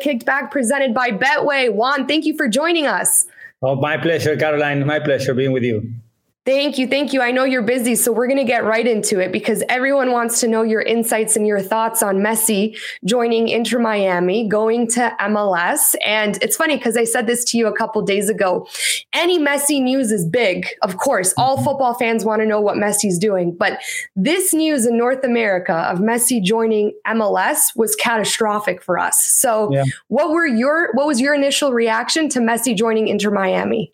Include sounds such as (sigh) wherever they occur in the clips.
Kicked Back presented by Betway. Juan, thank you for joining us. Oh, my pleasure, Caroline. My pleasure being with you. Thank you. Thank you. I know you're busy, so we're going to get right into it because everyone wants to know your insights and your thoughts on Messi joining Inter Miami, going to MLS. And it's funny because I said this to you a couple days ago. Any Messi news is big. Of course, all mm-hmm. football fans want to know what Messi's doing, but this news in North America of Messi joining MLS was catastrophic for us. So, Yeah. what were your what was your initial reaction to Messi joining Inter Miami?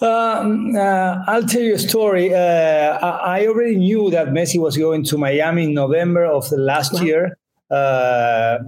Um, uh, I'll tell you a story. Uh, I, already knew that Messi was going to Miami in November of the last year. Uh,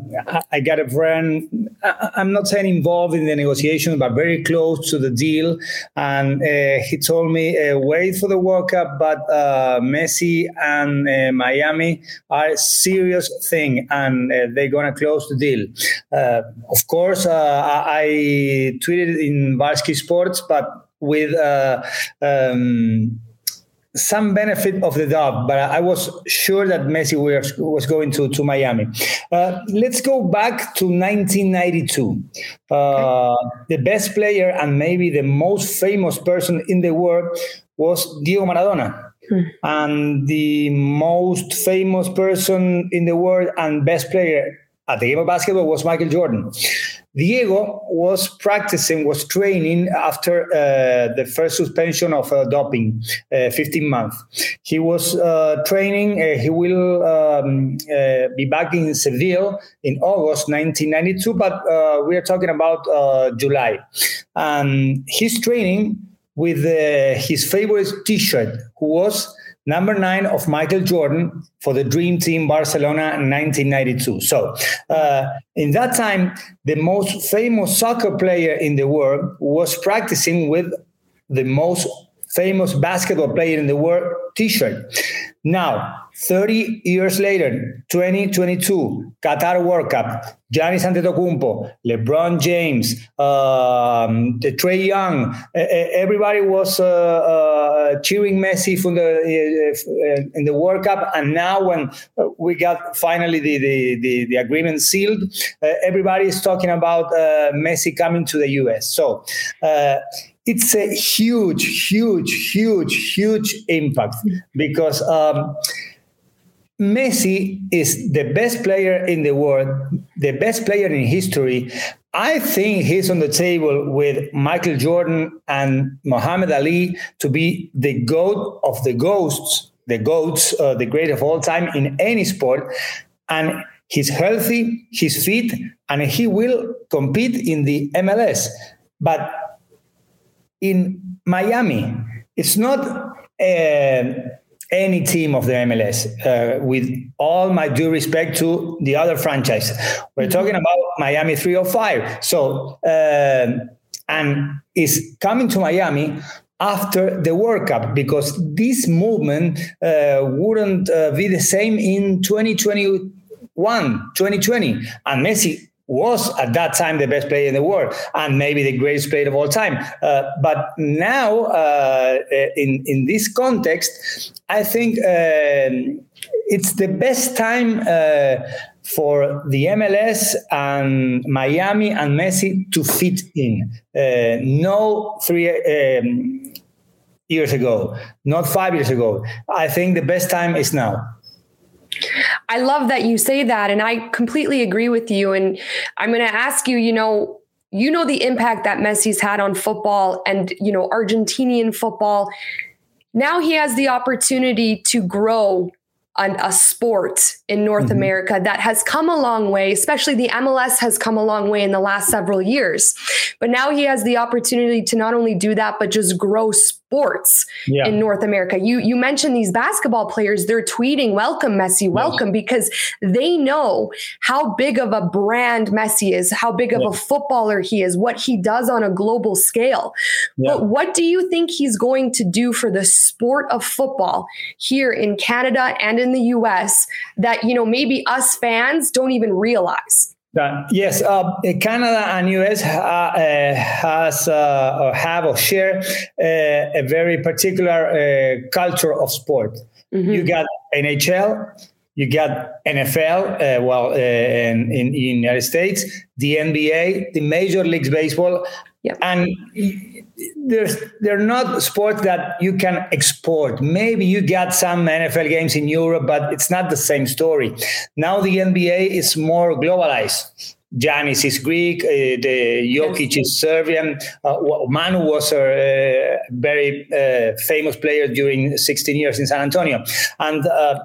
I, got a friend. I, I'm not saying involved in the negotiation, but very close to the deal. And uh, he told me, uh, "Wait for the World Cup, but uh, Messi and uh, Miami are a serious thing, and uh, they're gonna close the deal." Uh, of course, uh, I, I tweeted in Varsky Sports, but with uh, um, some benefit of the doubt, but I was sure that Messi was, was going to, to Miami. Uh, let's go back to 1992. Uh, The best player and maybe the most famous person in the world was Diego Maradona. And the most famous person in the world and best player at the game of basketball was Michael Jordan. Diego was practicing, was training after uh, the first suspension of uh, doping, uh, 15 months. He was uh, training. uh, he will um, uh, be back in Seville in August 1992, but we are talking about July. And he's training with his favorite T-shirt, who was number nine of Michael Jordan for the Dream Team Barcelona in 1992. So, uh, in that time, the most famous soccer player in the world was practicing with the most famous basketball player in the world T-shirt. Now, 30 years later, 2022, Qatar World Cup, Giannis Antetokounmpo, LeBron James, um, Trae Young, everybody was uh, uh, cheering Messi from the uh, in the World Cup, and now when uh, we got finally the the, the, the agreement sealed, uh, everybody is talking about uh, Messi coming to the U.S. So. It's a huge, huge, huge, huge impact because um, Messi is the best player in the world, the best player in history. I think he's on the table with Michael Jordan and Muhammad Ali to be the goat of the ghosts, the goats, uh, the great of all time in any sport. And he's healthy, he's fit, and he will compete in the MLS. But in Miami, it's not uh, any team of the MLS. Uh, with all my due respect to the other franchise, we're talking about Miami 305. So, um and is coming to Miami after the World Cup because this movement uh, wouldn't uh, be the same in 2021, 2020, and Messi was at that time the best player in the world and maybe the greatest player of all time. Uh, but now, uh, in in this context, I think um it's the best time. Uh, for the MLS and Miami and Messi to fit in. Uh, no three um, years ago, not five years ago. I think the best time is now. I love that you say that. And I completely agree with you. And I'm going to ask you, you know, you know the impact that Messi's had on football and, you know, Argentinian football. Now he has the opportunity to grow an, a sport in North mm-hmm. America that has come a long way, especially the MLS has come a long way in the last several years. But now he has the opportunity to not only do that, but just grow sports yeah. in North America. You you mentioned these basketball players, they're tweeting, welcome Messi, welcome, because they know how big of a brand Messi is, how big of a footballer he is, what he does on a global scale. Yeah. But what do you think he's going to do for the sport of football here in Canada and in the US that, you know, maybe us fans don't even realize? Uh, yes, uh, Canada and US uh, uh, has uh, or have or share uh, a very particular culture of sport. Mm-hmm. You got NHL, you got NFL, well, in, in, in United States, the NBA, the Major League Baseball, Yep. And there's they're not sports that you can export. Maybe you got some NFL games in Europe, but it's not the same story. Now the NBA is more globalized. Giannis is Greek, uh, the Jokic is Serbian. Uh, Manu was a uh, very uh, famous player during 16 years in San Antonio. And uh,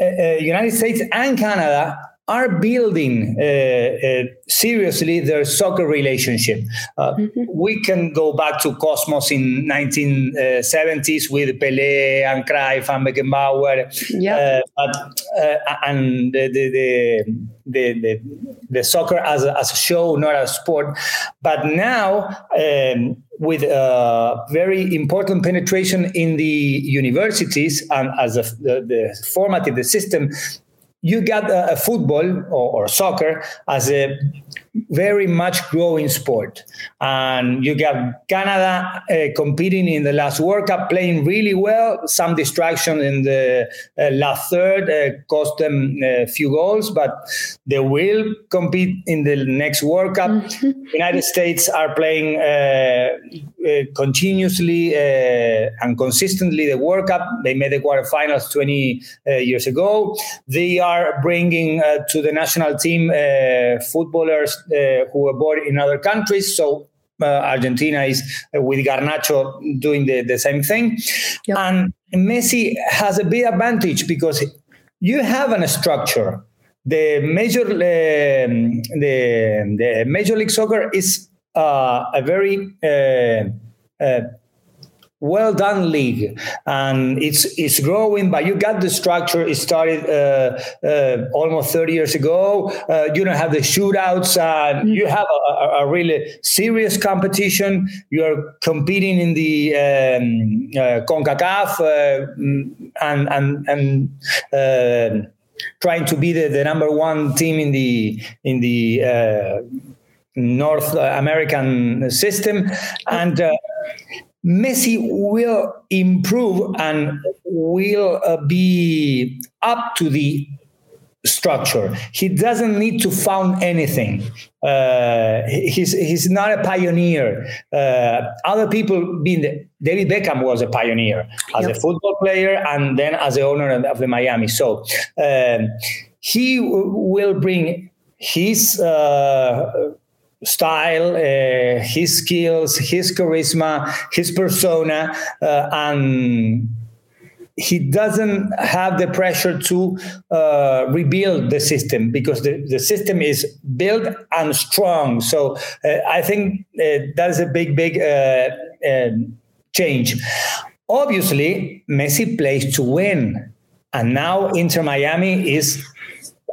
uh, United States and Canada are building uh, uh, seriously their soccer relationship. Uh, mm-hmm. We can go back to Cosmos in 1970s with Pelé and Cruyff and Beckenbauer, yeah. Uh, uh, and the the, the, the, the, soccer as a, as a show, not as a sport. But now, um, with a very important penetration in the universities and as a, the, the format in the system, you got a, a football or, or, soccer as a very much growing sport. And you got Canada uh, competing in the last World Cup, playing really well. Some distraction in the uh, last third uh, cost them a few goals, but they will compete in the next World Cup. Mm-hmm. United States are playing uh, uh, continuously uh, and consistently the World Cup. They made the quarterfinals 20 years ago. They are bringing to the national team footballers uh, who were born in other countries. So uh, Argentina is uh, with Garnacho doing the, the same thing. Yep. And Messi has a big advantage because you have a structure. The major uh, the, the major league soccer is uh, a very uh, well done league. And it's it's growing but you got the structure. It started uh, uh, almost 30 years ago. Uh, you don't have the shootouts and you have a, a, really serious competition. You are competing in the um, uh, CONCACAF uh, and and and uh, trying to be the, the number one team in the in the North American system. And Messi will improve and will uh, be up to the structure. He doesn't need to found anything. Uh, he's he's not a pioneer. Uh, other people being the, David Beckham was a pioneer as yep. a football player and then as the owner of the Miami. So um, he w- will bring his uh, style, uh, his skills, his charisma, his persona, uh, and he doesn't have the pressure to uh, rebuild the system because the, the system is built and strong. So uh, I think uh, that is a big, big uh, change. Obviously, Messi plays to win, and now Inter Miami is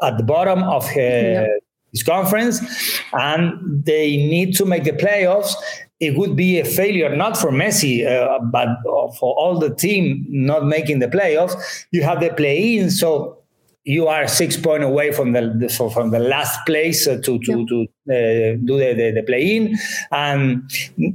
at the bottom of yeah this conference and they need to make the playoffs it would be a failure not for messi uh, but for all the team not making the playoffs you have the play-in so you are six points away from the, so from the last place uh, to to, yeah. to uh, do the, the, the, play-in and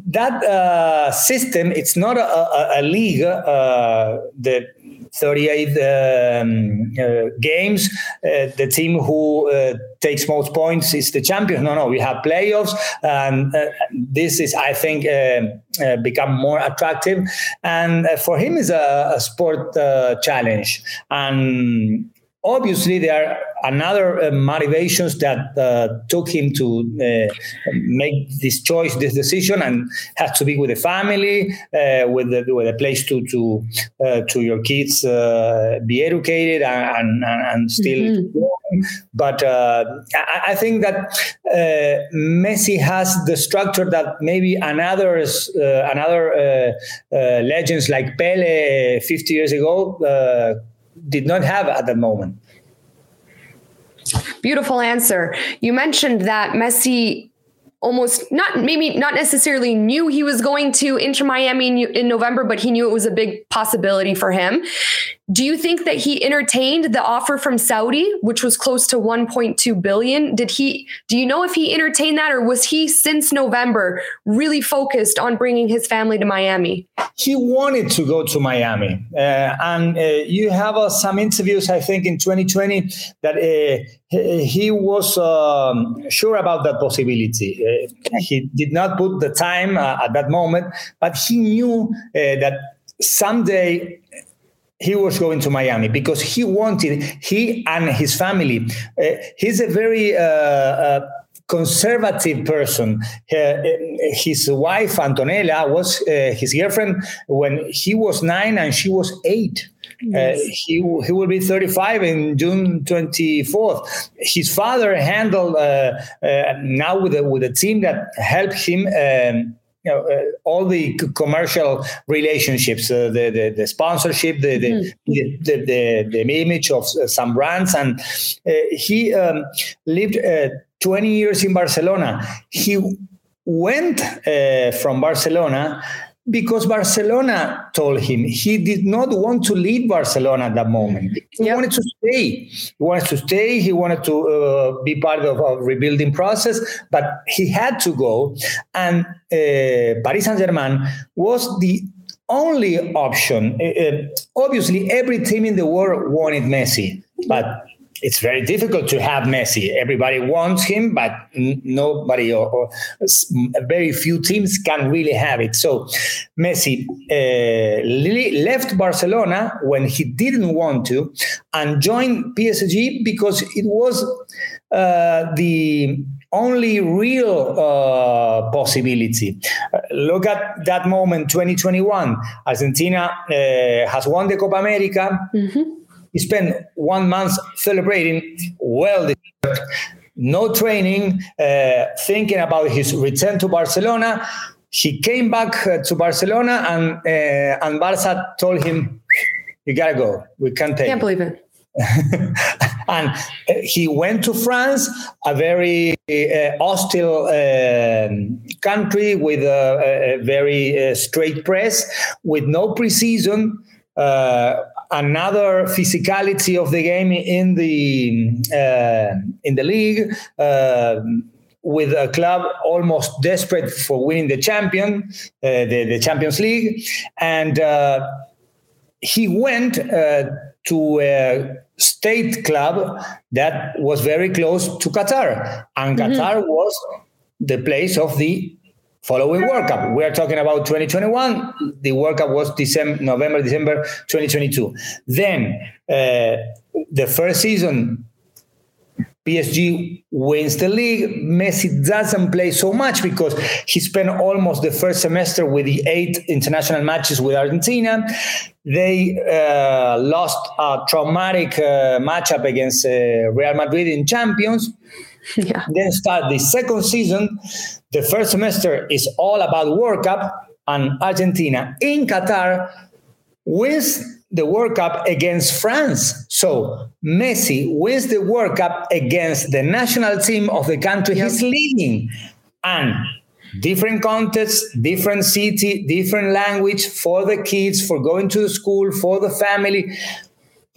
that uh, system it's not a, a, a league uh, the 38 um, uh, games. Uh, the team who uh, takes most points is the champion. No, no, we have playoffs, and uh, this is, I think, uh, uh, become more attractive. And for him, is a, a sport challenge and obviously there are another uh, motivations that uh, took him to uh, make this choice, this decision, and has to be with the family, uh, with the, with a place to to uh, to your kids uh, be educated and and, and still. Mm-hmm. But I, I, think that Messi has the structure that maybe another another legends like Pele 50 years ago did not have at that moment. Beautiful answer. You mentioned that Messi almost not maybe not necessarily knew he was going to Inter Miami in November, but he knew it was a big possibility for him. Do you think that he entertained the offer from Saudi, which was close to 1.2 billion? Did he do you know if he entertained that or was he since November really focused on bringing his family to Miami? He wanted to go to Miami. Uh, and uh, you have uh, some interviews I think in 2020 that uh, he was um, sure about that possibility. Uh, he did not put the time uh, at that moment, but he knew that someday he was going to Miami because he wanted he and his family. Uh, he's a very uh, uh, conservative person. Uh, his wife Antonella was uh, his girlfriend when he was nine and she was eight. Uh, yes. he he will be 35 in June 24th. His father handled now with a, with a team that helped him. Um, you know, uh, all the commercial relationships, uh, the, the, the sponsorship, the the, mm. the, the, the image of uh, some brands, and uh, he um, lived uh, 20 years in Barcelona. He went uh, from Barcelona because Barcelona told him he did not want to leave Barcelona at that moment. He yep. wanted to stay. He wanted to stay. He wanted to uh, be part of a rebuilding process, but he had to go. And uh, Paris Saint Germain was the only option. Uh, uh, obviously, every team in the world wanted Messi, but it's very difficult to have Messi. Everybody wants him, but nobody or, or, very few teams can really have it. So Messi uh, left Barcelona when he didn't want to and joined PSG because it was uh, the only real uh, possibility. Uh, look at that moment, 2021. Argentina uh, has won the Copa America. Mm-hmm spent one month celebrating, well, no training, uh, thinking about his return to Barcelona. He came back uh, to Barcelona, and uh, and Barca told him, "You gotta go. We can't take." Can't believe it. (laughs) and uh, he went to France, a very uh, hostile uh, country with a, a very uh, straight press, with no preseason. Another physicality of the game in the uh, in the league. Uh, with a club almost desperate for winning the champion, uh, the, the Champions League, and uh, he went uh, to a state club that was very close to Qatar, and mm-hmm. Qatar was the place of the following World Cup. We are talking about 2021. The World Cup was December, November, December 2022. Then uh, the first season, PSG wins the league. Messi doesn't play so much because he spent almost the first semester with the eight international matches with Argentina. They uh, lost a traumatic uh, matchup against uh, Real Madrid in Champions. (laughs) Yeah. Then start the second season the first semester is all about World Cup, and Argentina in Qatar wins the World Cup against France. So Messi wins the World Cup against the national team of the country yep. he's leading. And different context, different city, different language for the kids, for going to the school, for the family.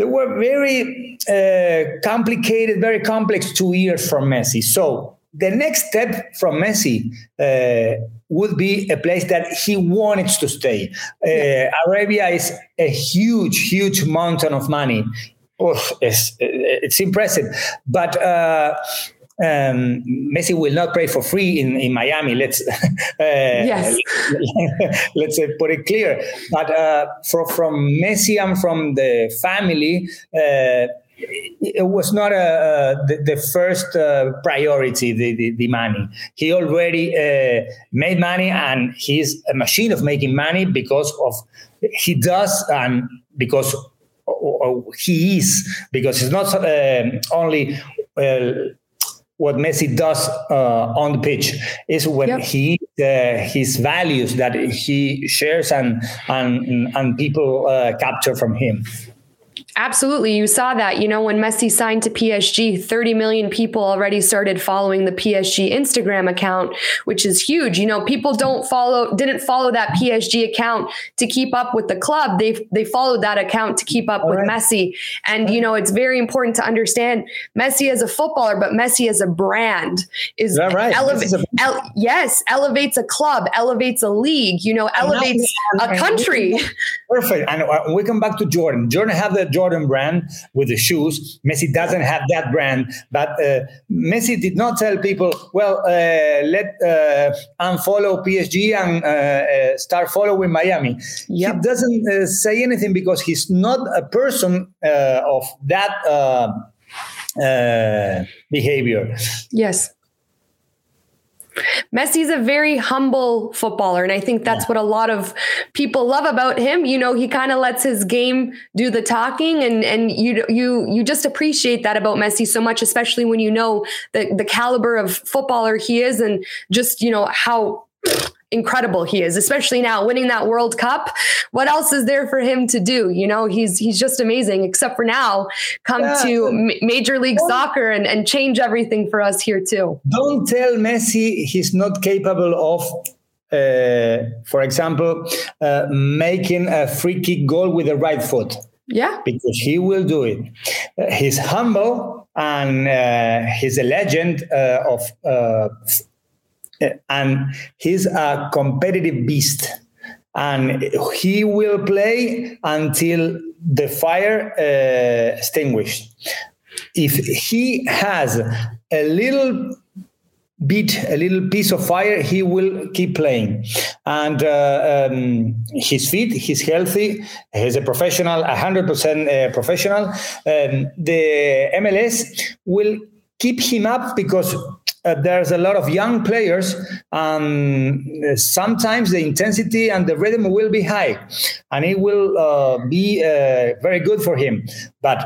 They were very uh, complicated, very complex two years from Messi. So the next step from Messi uh, would be a place that he wanted to stay. Uh, Arabia is a huge, huge mountain of money. Oh, it's, it's impressive. But uh, um, Messi will not play for free in, in Miami. Let's (laughs) uh, yes. (laughs) let's uh, put it clear. But uh, for, from Messi and from the family, uh, it was not a, the, the, first uh, priority, the, the, the, money. He already uh, made money and he's a machine of making money because of he does and because he is, because it's not uh, only what Messi does uh, on the pitch is when yep. he uh, his values that he shares and and and people uh, capture from him. Absolutely. You saw that, you know, when Messi signed to PSG, 30 million people already started following the PSG Instagram account, which is huge. You know, people don't follow, didn't follow that PSG account to keep up with the club. They, they followed that account to keep up All with right. Messi. And, you know, it's very important to understand Messi as a footballer, but Messi as a brand is, is right? Eleva- a- ele- yes, elevates a club, elevates a league, you know, elevates a country. Perfect. And we come back to Jordan. Jordan have the Jordan brand with the shoes. Messi doesn't have that brand, but uh, Messi did not tell people, well, uh, let uh, unfollow PSG and uh, uh, start following Miami. Yep. He doesn't uh, say anything because he's not a person of that behavior. Yes. Messi's a very humble footballer. And I think that's yeah. what a lot of people love about him. You know, he kind of lets his game do the talking and, and you, you, you just appreciate that about Messi so much, especially when you know the, the caliber of footballer he is and just, you know, how incredible he is, especially now winning that World Cup. What else is there for him to do? You know, he's he's just amazing. Except for now, come yeah. to M- Major League don't, Soccer and, and change everything for us here too. Don't tell Messi he's not capable of. Uh, for example, uh, making a free kick goal with the right foot. Yeah. Because he will do it. Uh, he's humble and uh, he's a legend uh, of uh, and he's a competitive beast. And he will play until the fire uh, extinguished. If he has a little bit a little piece of fire he will keep playing. And uh, um, he's he's healthy he's a professional 100% uh, professional. Um, the mls will keep him up because uh, there's a lot of young players. Um, sometimes the intensity and the rhythm will be high, and it will uh, be uh, very good for him. But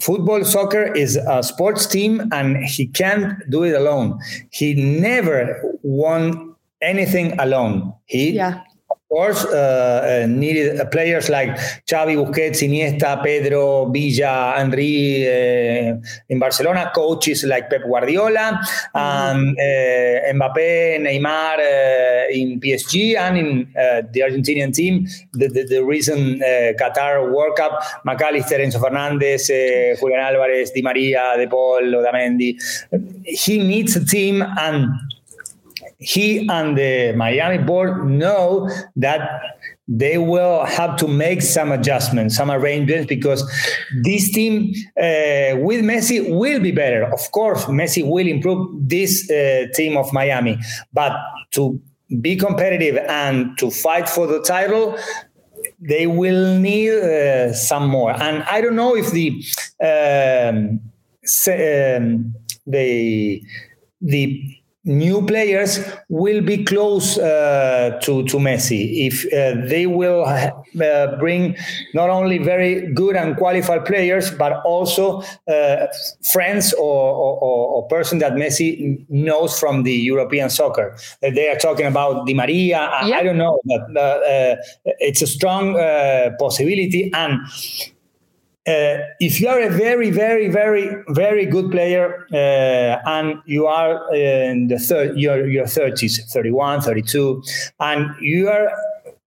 football, soccer is a sports team, and he can't do it alone. He never won anything alone. He yeah course, uh, uh, needed uh, players like Xavi, Busquets, Iniesta, Pedro, Villa, Henry uh, in Barcelona, coaches like Pep Guardiola, mm-hmm. um, uh, Mbappe, Neymar uh, in PSG, and in the Argentinian team, the, the, the recent Qatar World Cup, Mac Allister, Enzo Fernandez, Julian Alvarez, Di Maria, De Paul, Otamendi. He needs a team and he and the Miami board know that they will have to make some adjustments, some arrangements, because this team uh, with Messi will be better. Of course, Messi will improve this uh, team of Miami, but to be competitive and to fight for the title, they will need uh, some more. And I don't know if the um, um, the the new players will be close uh, to to Messi if uh, they will uh, bring not only very good and qualified players but also uh, friends or, or, or person that Messi knows from the European soccer. Uh, they are talking about Di Maria. I, I don't know, but uh, it's a strong possibility and uh, if you are a very, very, very, very good player uh, and you are in the third, your your 30s, 31, 32, and you are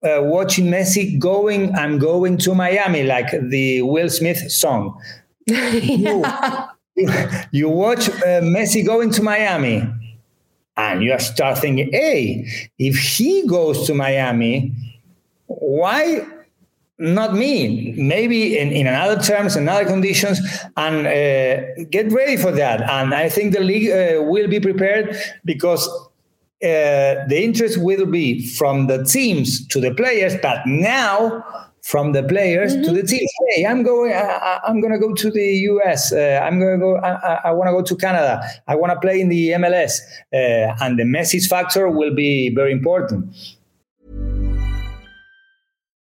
uh, watching Messi going, I'm going to Miami, like the Will Smith song. yeah. you, (laughs) you watch uh, Messi going to Miami and you start thinking, hey, if he goes to Miami, why not me maybe in, in another terms and other conditions and uh, get ready for that and i think the league uh, will be prepared because uh, the interest will be from the teams to the players but now from the players mm-hmm. to the team. Hey, I'm going. I, am going to go to the U.S. Uh, I'm going to go. I, I want to go to Canada. I want to play in the MLS, uh, and the Messi factor will be very important.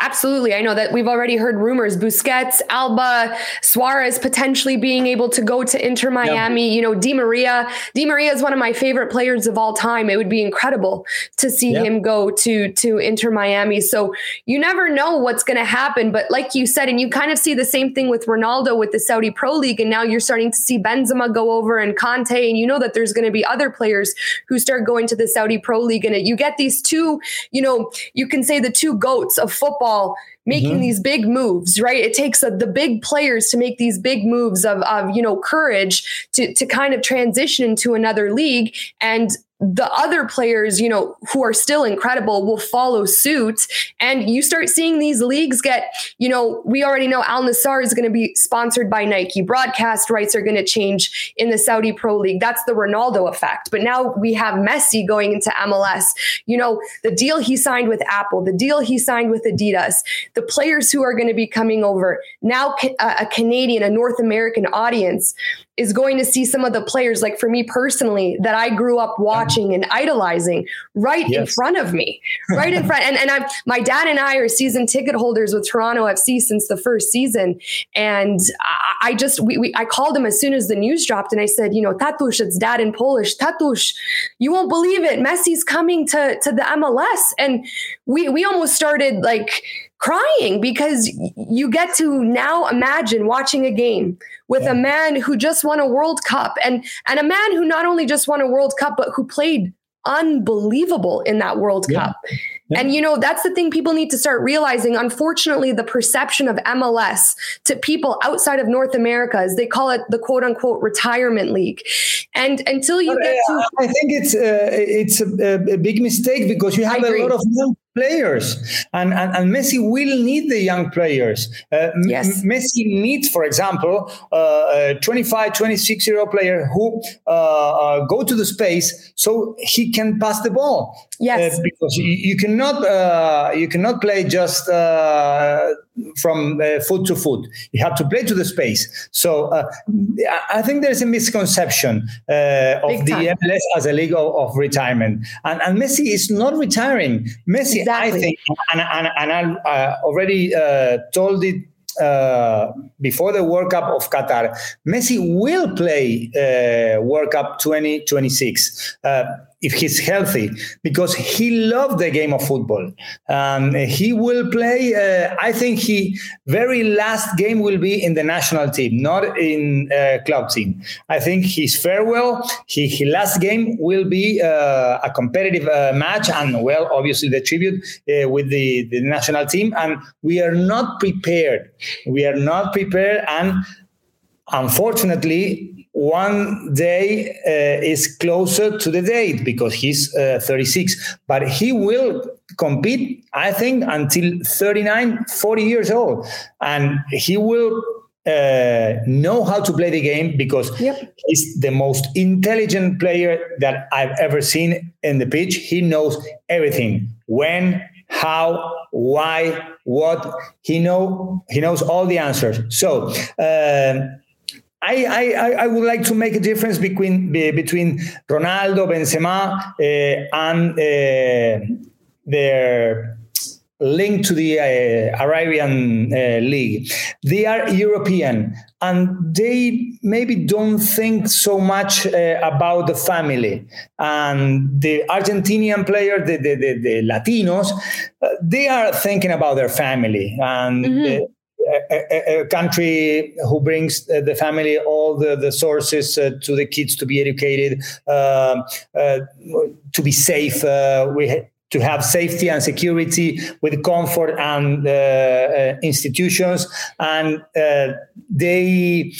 Absolutely. I know that we've already heard rumors Busquets, Alba, Suarez potentially being able to go to Inter Miami. Yep. You know, Di Maria. Di Maria is one of my favorite players of all time. It would be incredible to see yep. him go to to Inter Miami. So you never know what's going to happen. But like you said, and you kind of see the same thing with Ronaldo with the Saudi Pro League, and now you're starting to see Benzema go over and Kanté and you know that there's going to be other players who start going to the Saudi Pro League, and you get these two. You know, you can say the two goats of football making mm-hmm. these big moves, right? It takes a, the big players to make these big moves of, of, you know, courage to, to kind of transition into another league. And the other players, you know, who are still incredible will follow suit. And you start seeing these leagues get, you know, we already know Al Nassr is going to be sponsored by Nike. Broadcast rights are going to change in the Saudi Pro League. That's the Ronaldo effect. But now we have Messi going into MLS. You know, the deal he signed with Apple, the deal he signed with Adidas, the players who are going to be coming over, now a, a Canadian, a North American audience is going to see some of the players, like for me personally, that I grew up watching and idolizing right yes. in front of me, right in front. And, and I'm, my dad and I are season ticket holders with Toronto FC since the first season. And I, I just, we, we, I called him as soon as the news dropped and I said, you know, Tatush, it's dad in Polish. Tatush, you won't believe it. Messi's coming to, to the MLS. And we, we almost started like, crying because you get to now imagine watching a game with yeah. a man who just won a World Cup and and a man who not only just won a World Cup but who played unbelievable in that World yeah. Cup. Yeah. And you know, that's the thing people need to start realizing. Unfortunately, the perception of MLS to people outside of North America is they call it the quote unquote retirement league. And until you but get I, to I think it's uh, it's a, a, big mistake because you have a lot of young players and, and, and Messi will need the young players. Uh, yes. M- Messi needs, for example, uh, a 25, 26 year old player who uh, uh, go to the space so he can pass the ball. Yes. Uh, because you, you cannot uh, you cannot play just from foot to foot. You have to play to the space. So I think there's a misconception of the MLS as a league of, of retirement. And, and Messi is not retiring. Messi Exactly. I think, and, and, and I uh, already uh, told it uh, before the World Cup of Qatar, Messi will play uh, World Cup 2026. Uh, if he's healthy, because he loved the game of football. Um, he will play. Uh, I think he very last game will be in the national team, not in uh, club team. I think his farewell, he, his last game will be uh, a competitive uh, match, and well, obviously the tribute uh, with the the national team. And we are not prepared. We are not prepared, and unfortunately one day uh, is closer to the date because he's uh, 36, but he will compete, I think, until 39, 40 years old. And he will uh, know how to play the game because yep. he's the most intelligent player that I've ever seen in the pitch. He knows everything when, how, why, what. He know he knows all the answers. So. Uh, I, I, I would like to make a difference between between Ronaldo, Benzema, uh, and uh, their link to the uh, Arabian uh, League. They are European and they maybe don't think so much uh, about the family. And the Argentinian player, the, the, the, the Latinos, uh, they are thinking about their family. And mm-hmm a, a, country who brings uh, the family all the, the sources uh, to the kids to be educated, uh, uh to be safe. Uh, we ha- to have safety and security with comfort and uh, institutions, and they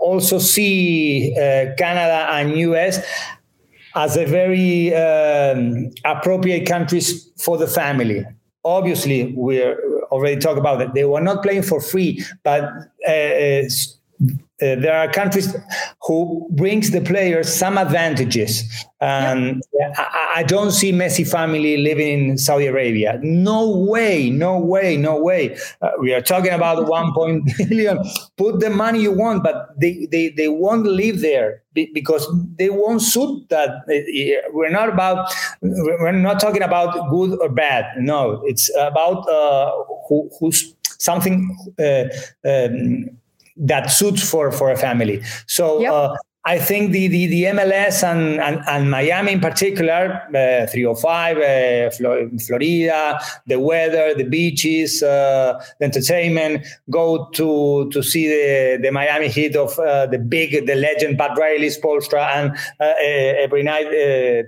also see Canada and US as a very um, appropriate countries for the family. Obviously, we're already talked about that. They were not playing for free, but uh, uh, there are countries who brings the players some advantages. And yeah. I, I, don't see messi family living in saudi arabia. No way no way no way. Uh, we are talking about (laughs) 1 billion put the money you want but they, they, they won't live there because they won't suit that. Uh, we're not about we're not talking about good or bad. No it's about uh, who, who's something uh, um, that suits for for a family. So yep. uh, I think the, the, the MLS and, and, and, Miami in particular, uh, 305, uh, Florida, the weather, the beaches, uh, the entertainment, go to to see the, the Miami Heat of uh, the big, the legend Pat Riley, Spoelstra, and uh, uh, every night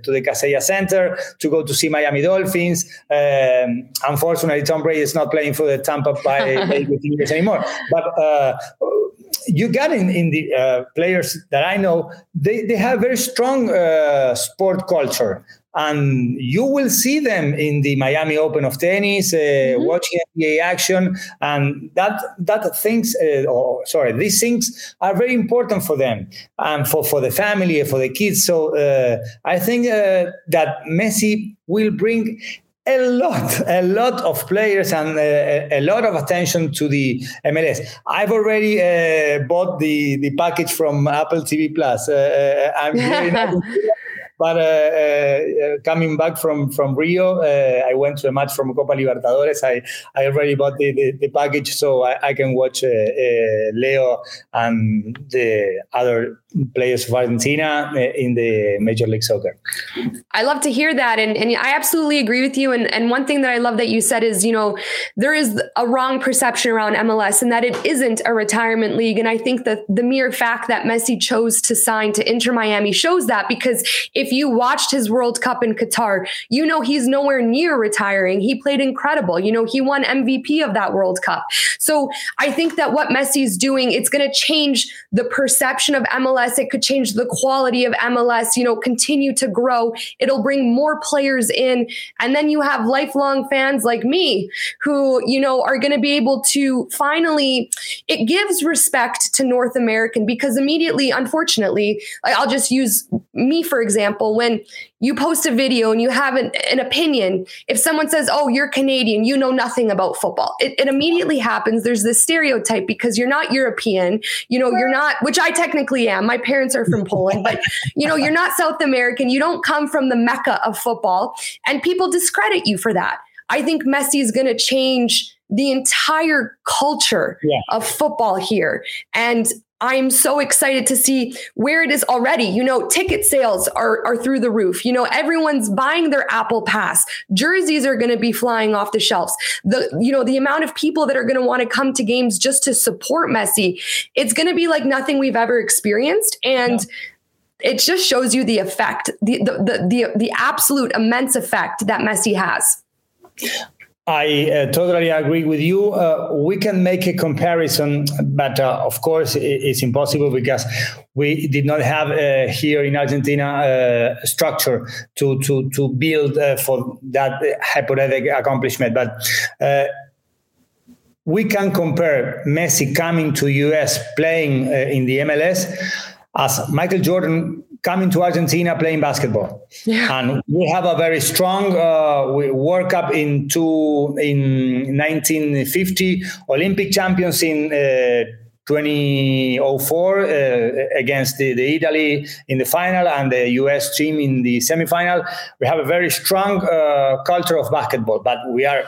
to the Kaseya Center to go to see Miami Dolphins. Um, unfortunately, Tom Brady is not playing for the Tampa Bay (laughs) Buccaneers anymore. But you got in, in the uh, players that I know, they, they have very strong uh, sport culture. And you will see them in the Miami Open of tennis, uh, mm-hmm. watching NBA action, and that that things, uh, or sorry, these things are very important for them and for for the family, for the kids. So uh, I think uh, that Messi will bring a lot, a lot of players and a, a, lot of attention to the MLS. I've already uh, bought the, the package from Apple TV Plus. Uh, uh I'm (laughs) really But uh, uh, coming back from from Rio, uh, I went to a match from Copa Libertadores. I, I already bought the, the, the package so I, I can watch Leo and the other players of Argentina in the Major League Soccer. I love to hear that. And, and I absolutely agree with you. And, and one thing that I love that you said is, you know, there is a wrong perception around MLS and that it isn't a retirement league. And I think that the mere fact that Messi chose to sign to Inter Miami shows that because if you watched his World Cup in Qatar, you know he's nowhere near retiring. He played incredible. You know, he won MVP of that World Cup. So I think that what Messi's doing, it's going to change the perception of MLS. It could change the quality of MLS, you know, continue to grow. It'll bring more players in. And then you have lifelong fans like me who, you know, are going to be able to finally, it gives respect to North American because immediately, unfortunately, I'll just use me, for example, when you post a video and you have an, an, opinion, if someone says, Oh, you're Canadian, you know nothing about football, it, it, immediately happens. There's this stereotype because you're not European, you know, you're not, which I technically am. My parents are from Poland, but you know, you're not South American. You don't come from the mecca of football, and people discredit you for that. I think Messi is going to change the entire culture yeah. of football here. And I'm so excited to see where it is already. You know, ticket sales are, are through the roof. You know, everyone's buying their Apple Pass. Jerseys are going to be flying off the shelves. The, you know, the amount of people that are going to want to come to games just to support Messi, it's going to be like nothing we've ever experienced. And yeah. it just shows you the effect, the, the, the, the, the absolute immense effect that Messi has. I uh, totally agree with you. Uh, we can make a comparison, but uh, of course, it's impossible because we did not have uh, here in Argentina uh, structure to to to build uh, for that hypothetical accomplishment. But we can compare Messi coming to US playing in the MLS as Michael Jordan coming to Argentina playing basketball. Yeah. And we have a very strong uh, World Cup in two in 1950, Olympic champions in uh, 2004 uh, against the, the, Italy in the final and the US team in the semifinal. We have a very strong uh, culture of basketball, but we are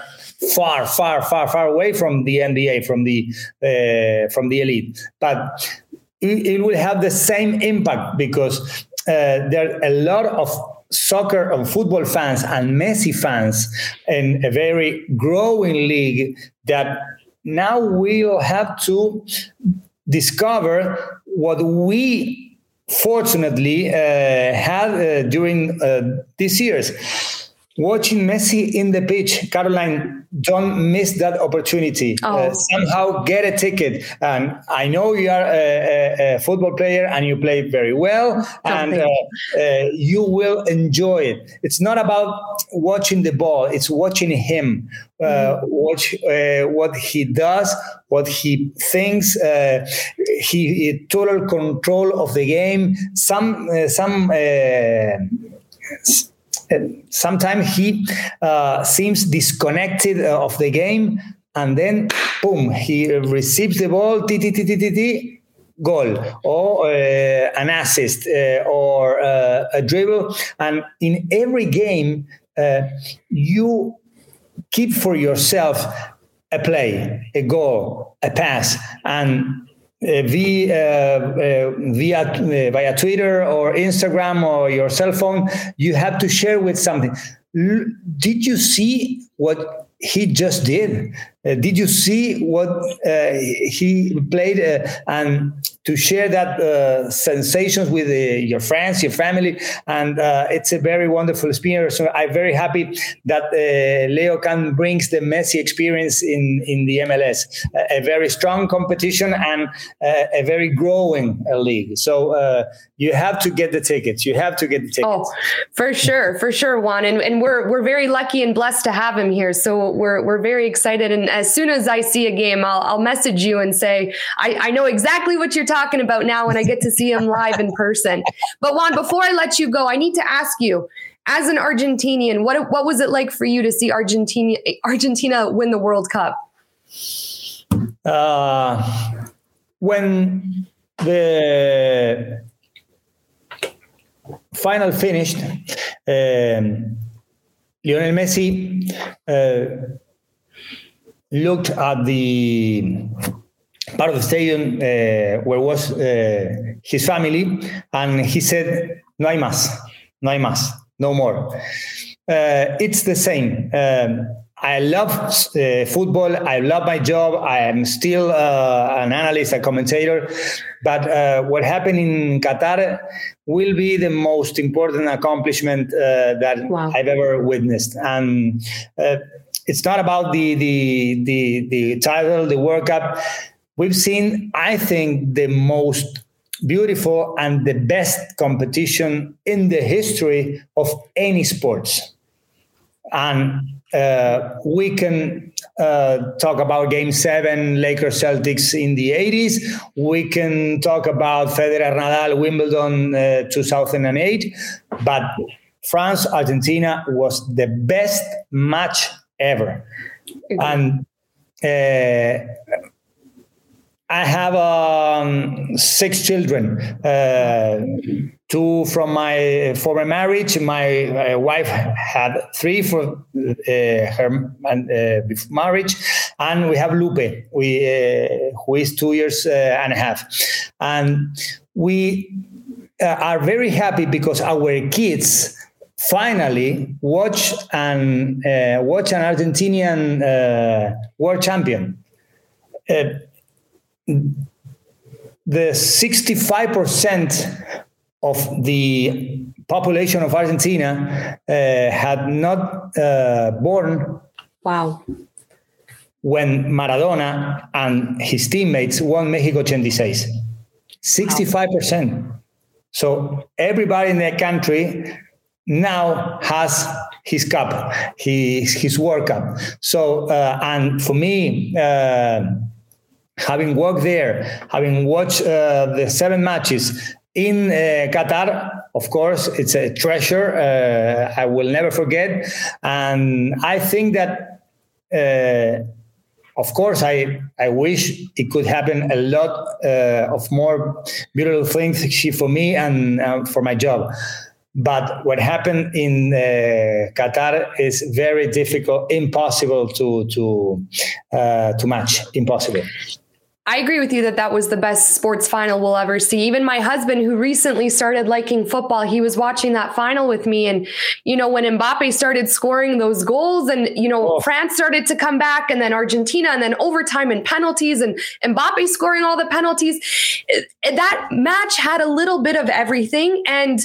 far, far, far, far away from the NBA, from the uh, from the elite. But it, it will have the same impact because uh, there are a lot of soccer and football fans and Messi fans in a very growing league that now we'll have to discover what we fortunately uh, had uh, during uh, these years. Watching Messi in the pitch, Caroline, don't miss that opportunity. Uh, oh. Uh, somehow get a ticket. And I know you are a, a, a football player and you play very well, and uh, uh, you will enjoy it. It's not about watching the ball; it's watching him. Uh, mm. Watch uh, what he does, what he thinks. he, he total control of the game. Some some sometimes he uh, seems disconnected uh, of the game. And then boom he receives the ball t t t t t t goal or uh, an assist uh, or uh, a dribble. And in every game uh, you keep for yourself a play a goal a pass. And via, uh, via uh, via Twitter or Instagram or your cell phone, you have to share with something. Did you see what he just did? Uh, did you see what uh, he played uh, and to share that uh, sensations with uh, your friends, your family, and uh, it's a very wonderful experience. So I'm very happy that Leo can brings the Messi experience in in the MLS, a, very strong competition and a very growing league. So you have to get the tickets. You have to get the tickets. Oh, for sure, for sure, Juan, and and we're we're very lucky and blessed to have him here. So we're we're very excited and as soon as I see a game, I'll, I'll message you and say, I, I know exactly what you're talking about now when I get to see him live in person. But Juan, before I let you go, I need to ask you, as an Argentinian, what what was it like for you to see Argentina Argentina win the World Cup? Uh, when the final finished, um, Lionel Messi uh, looked at the part of the stadium uh, where was uh, his family, and he said, "No hay más, no hay más, no more." Uh, it's the same. Um, I love uh, football. I love my job. I am still uh, an analyst, a commentator. But uh, what happened in Qatar will be the most important accomplishment that wow. I've ever witnessed. And it's not about the the the the title, the World Cup. We've seen, I think, the most beautiful and the best competition in the history of any sports. And uh, we can uh, talk about Game Seven, Lakers Celtics in the '80s. We can talk about Federer Nadal Wimbledon uh, 2008, but France Argentina was the best match ever. And uh, I have um, six children, uh, two from my former marriage. My uh, wife had three for uh, her uh, marriage, and we have Lupe, we, uh, who is two years and a half. And we are very happy because our kids finally watch an uh, watch an Argentinian uh, world champion. Uh, the 65% of the population of Argentina uh, had not uh, born Wow. When Maradona and his teammates won Mexico 86, 65%. Wow. So everybody in the country now has his cup, his his World Cup. So uh, and for me, uh, having worked there, having watched uh, the seven matches in uh, Qatar, of course, it's a treasure. Uh, I will never forget, and I think that uh, of course, I, I wish it could happen a lot of more beautiful things for me and for my job. But what happened in uh, Qatar is very difficult, impossible to to uh, to match, impossible. I agree with you that that was the best sports final we'll ever see. Even my husband, who recently started liking football, he was watching that final with me. And, you know, when Mbappe started scoring those goals and, you know, oh. France started to come back and then Argentina and then overtime and penalties and Mbappe scoring all the penalties, that match had a little bit of everything. And,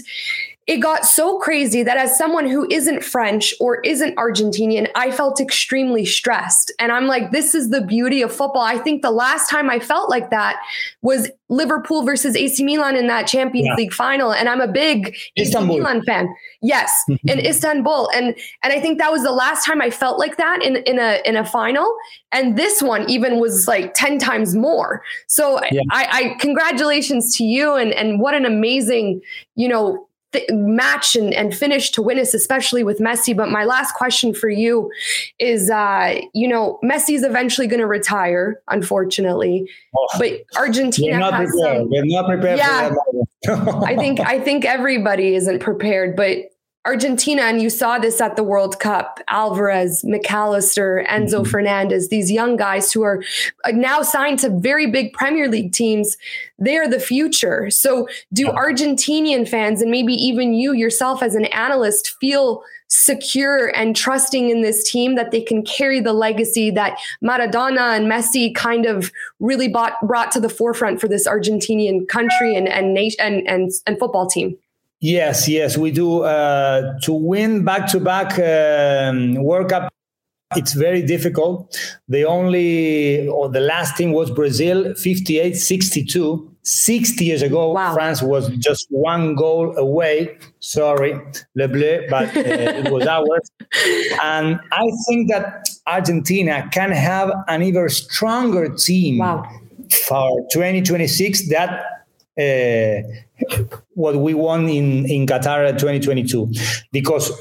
it got so crazy that as someone who isn't French or isn't Argentinian, I felt extremely stressed. And I'm like, this is the beauty of football. I think the last time I felt like that was Liverpool versus AC Milan in that Champions yeah. League final. And I'm a big Istanbul. AC Milan fan. Yes, (laughs) in Istanbul. And and I think that was the last time I felt like that in, in a in a final. And this one even was like 10 times more. So yeah. I, I congratulations to you and and what an amazing, you know, th- match and, and finish to witness, especially with Messi. But my last question for you is, uh, you know, Messi's eventually going to retire, unfortunately. Oh, but Argentina not has prepared. some, We're not prepared. Yeah, (laughs) I think I think everybody isn't prepared, but Argentina, and you saw this at the World Cup, Alvarez, Mac Allister, Enzo mm-hmm. Fernandez, these young guys who are uh, now signed to very big Premier League teams, they're the future. So, do Argentinian fans, and maybe even you yourself as an analyst, feel secure and trusting in this team that they can carry the legacy that Maradona and Messi kind of really bought, brought to the forefront for this Argentinian country and, and, and, and, and football team? Yes, yes, we do. Uh, to win back to back World Cup, it's very difficult. The only, or the last team was Brazil, 58 62. 60 years ago, wow. France was just one goal away. Sorry, Le Bleu, but uh, it was ours. (laughs) And I think that Argentina can have an even stronger team wow. for 2026 that uh, what we want in, in Qatar 2022 because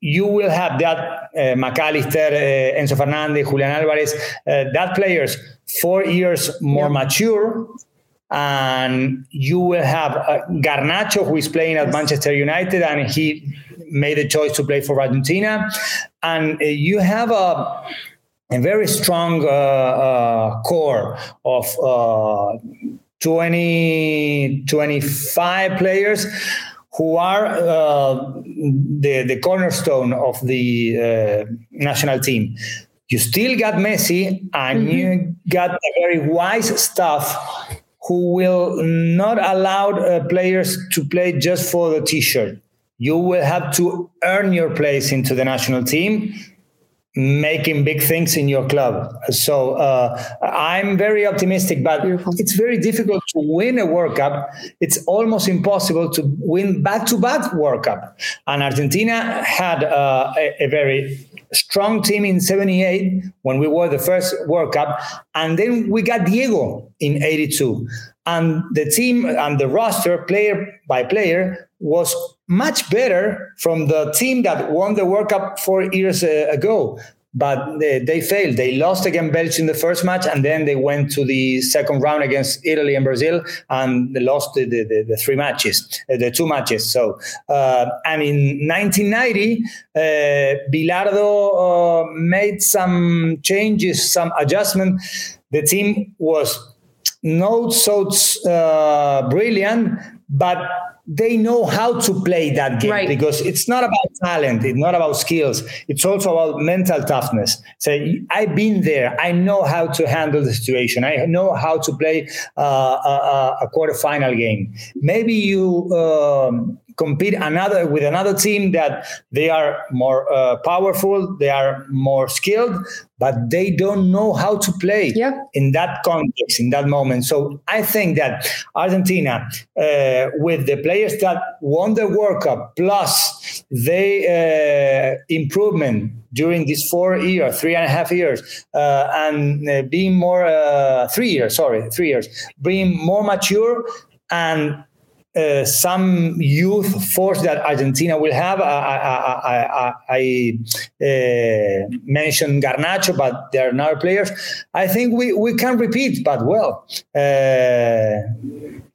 you will have that uh, Mac Allister, uh, Enzo Fernandez, Julian Alvarez, uh, that players four years more yeah. mature. And you will have uh, Garnacho, who is playing at Manchester United, and he made a choice to play for Argentina. And uh, you have a, a very strong uh, core of 20, 25 players who are uh, the, the cornerstone of the uh, national team. You still got Messi and mm-hmm. you got a very wise staff who will not allow uh, players to play just for the t-shirt. You will have to earn your place into the national team making big things in your club. So uh, I'm very optimistic, but Beautiful. it's very difficult to win a World Cup. It's almost impossible to win back-to-back World Cup. And Argentina had uh, a, a, very strong team in 78 when we were the first World Cup. And then we got Diego in 82. And the team and the roster, player by player, was much better from the team that won the World Cup four years uh, ago. But they, they, failed. They lost against Belgium in the first match, and then they went to the second round against Italy and Brazil, and they lost the, the, the three matches, uh, the two matches. So, uh, and in 1990, uh, Bilardo uh, made some changes, some adjustment. The team was not so uh, brilliant, but they know how to play that game Right. because it's not about talent, it's not about skills, it's also about mental toughness. So I've been there. I know how to handle the situation. I know how to play uh, a, a quarterfinal game. Maybe you um, compete another with another team that they are more uh, powerful, they are more skilled, but they don't know how to play Yeah. in that context, in that moment. So I think that Argentina, uh, with the players that won the World Cup, plus the uh, improvement during these four years, three and a half years, uh, and uh, being more, uh, three years, sorry, three years, being more mature and uh, some youth force that Argentina will have. I, I, I, I, uh, mentioned Garnacho, but there are other players. I think we, we can repeat, but well, uh,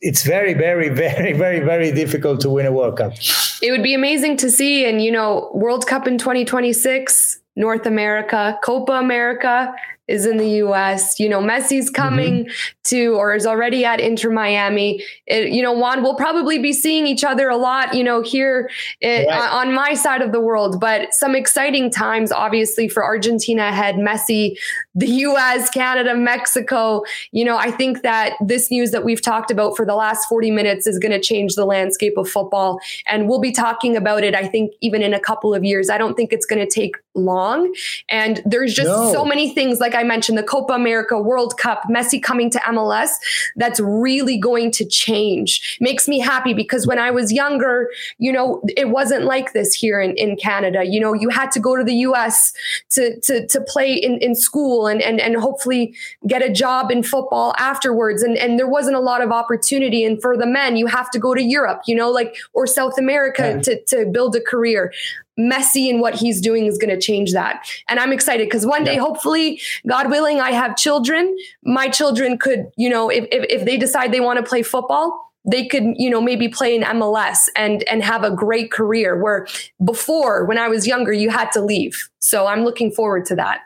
it's very, very, (laughs) very, very, very difficult to win a World Cup. It would be amazing to see. And, you know, World Cup in 2026, North America, Copa America is in the US. You know, Messi's coming to or is already at Inter Miami. It, you know, Juan, we'll probably be seeing each other a lot, you know, here eh, Right. on my side of the world. But some exciting times, obviously, for Argentina ahead. Messi, the US, Canada, Mexico. You know, I think that this news that we've talked about for the last 40 minutes is going to change the landscape of football. And we'll be talking about it, I think, even in a couple of years. I don't think it's going to take long. And there's just No. so many things, like I mentioned, the Copa America, World Cup, Messi coming to MLS, that's really going to change. Makes me happy because when I was younger, you know, it wasn't like this here in, in Canada. You know, you had to go to the US to to to play in, in school and, and and hopefully get a job in football afterwards. And and there wasn't a lot of opportunity. And for the men, you have to go to Europe, you know, like or South America Yeah. to, to build a career. Messi and what he's doing is going to change that. And I'm excited because one day, Yeah. hopefully, God willing, I have children. My children could, you know, if, if, if they decide they want to play football, they could, you know, maybe play in MLS and and have a great career where before when I was younger, you had to leave. So I'm looking forward to that.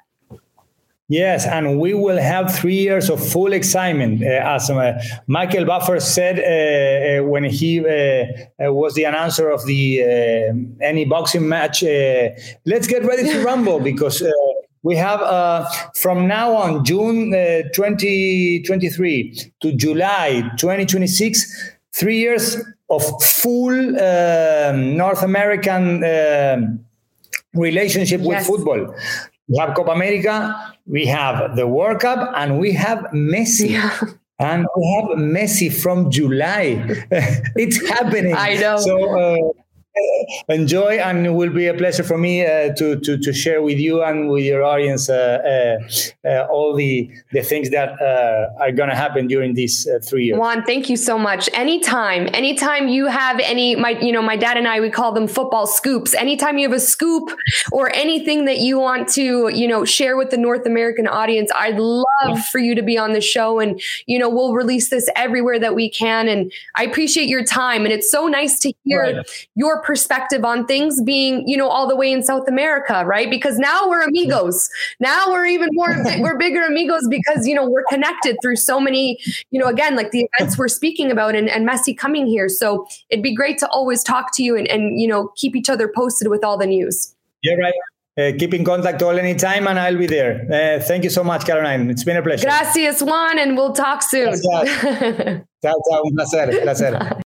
Yes, and we will have three years of full excitement. Uh, as uh, Michael Buffer said uh, uh, when he uh, uh, was the announcer of the any boxing match, uh, let's get ready to (laughs) rumble because uh, we have uh, from now on June uh, 2023 to July 2026, three years of full um, North American um relationship with Yes. football. We have Copa America, we have the World Cup, and we have Messi. And we have Messi from July. (laughs) it's happening. I know. So uh, enjoy, and it will be a pleasure for me uh, to, to to share with you and with your audience uh, uh, uh, all the the things that uh, are going to happen during these uh, three years. Juan, thank you so much. Anytime, anytime you have any, my, you know, my dad and I, we call them football scoops. Anytime you have a scoop or anything that you want to, you know, share with the North American audience, I'd love for you to be on the show. And, you know, we'll release this everywhere that we can. And I appreciate your time. And it's so nice to hear Right. your perspective on things being, you know, all the way in South America, right? Because now we're amigos. Now we're even more, (laughs) we're bigger amigos because, you know, we're connected through so many, you know, again, like the events we're speaking about and, and Messi coming here. So it'd be great to always talk to you and, and, you know, keep each other posted with all the news. Yeah, right. Uh, keep in contact all any time, and I'll be there. Uh, thank you so much, Caroline. It's been a pleasure. Gracias, Juan, and we'll talk soon. Gracias. (laughs) Ciao, ciao. Un placer. placer. (laughs)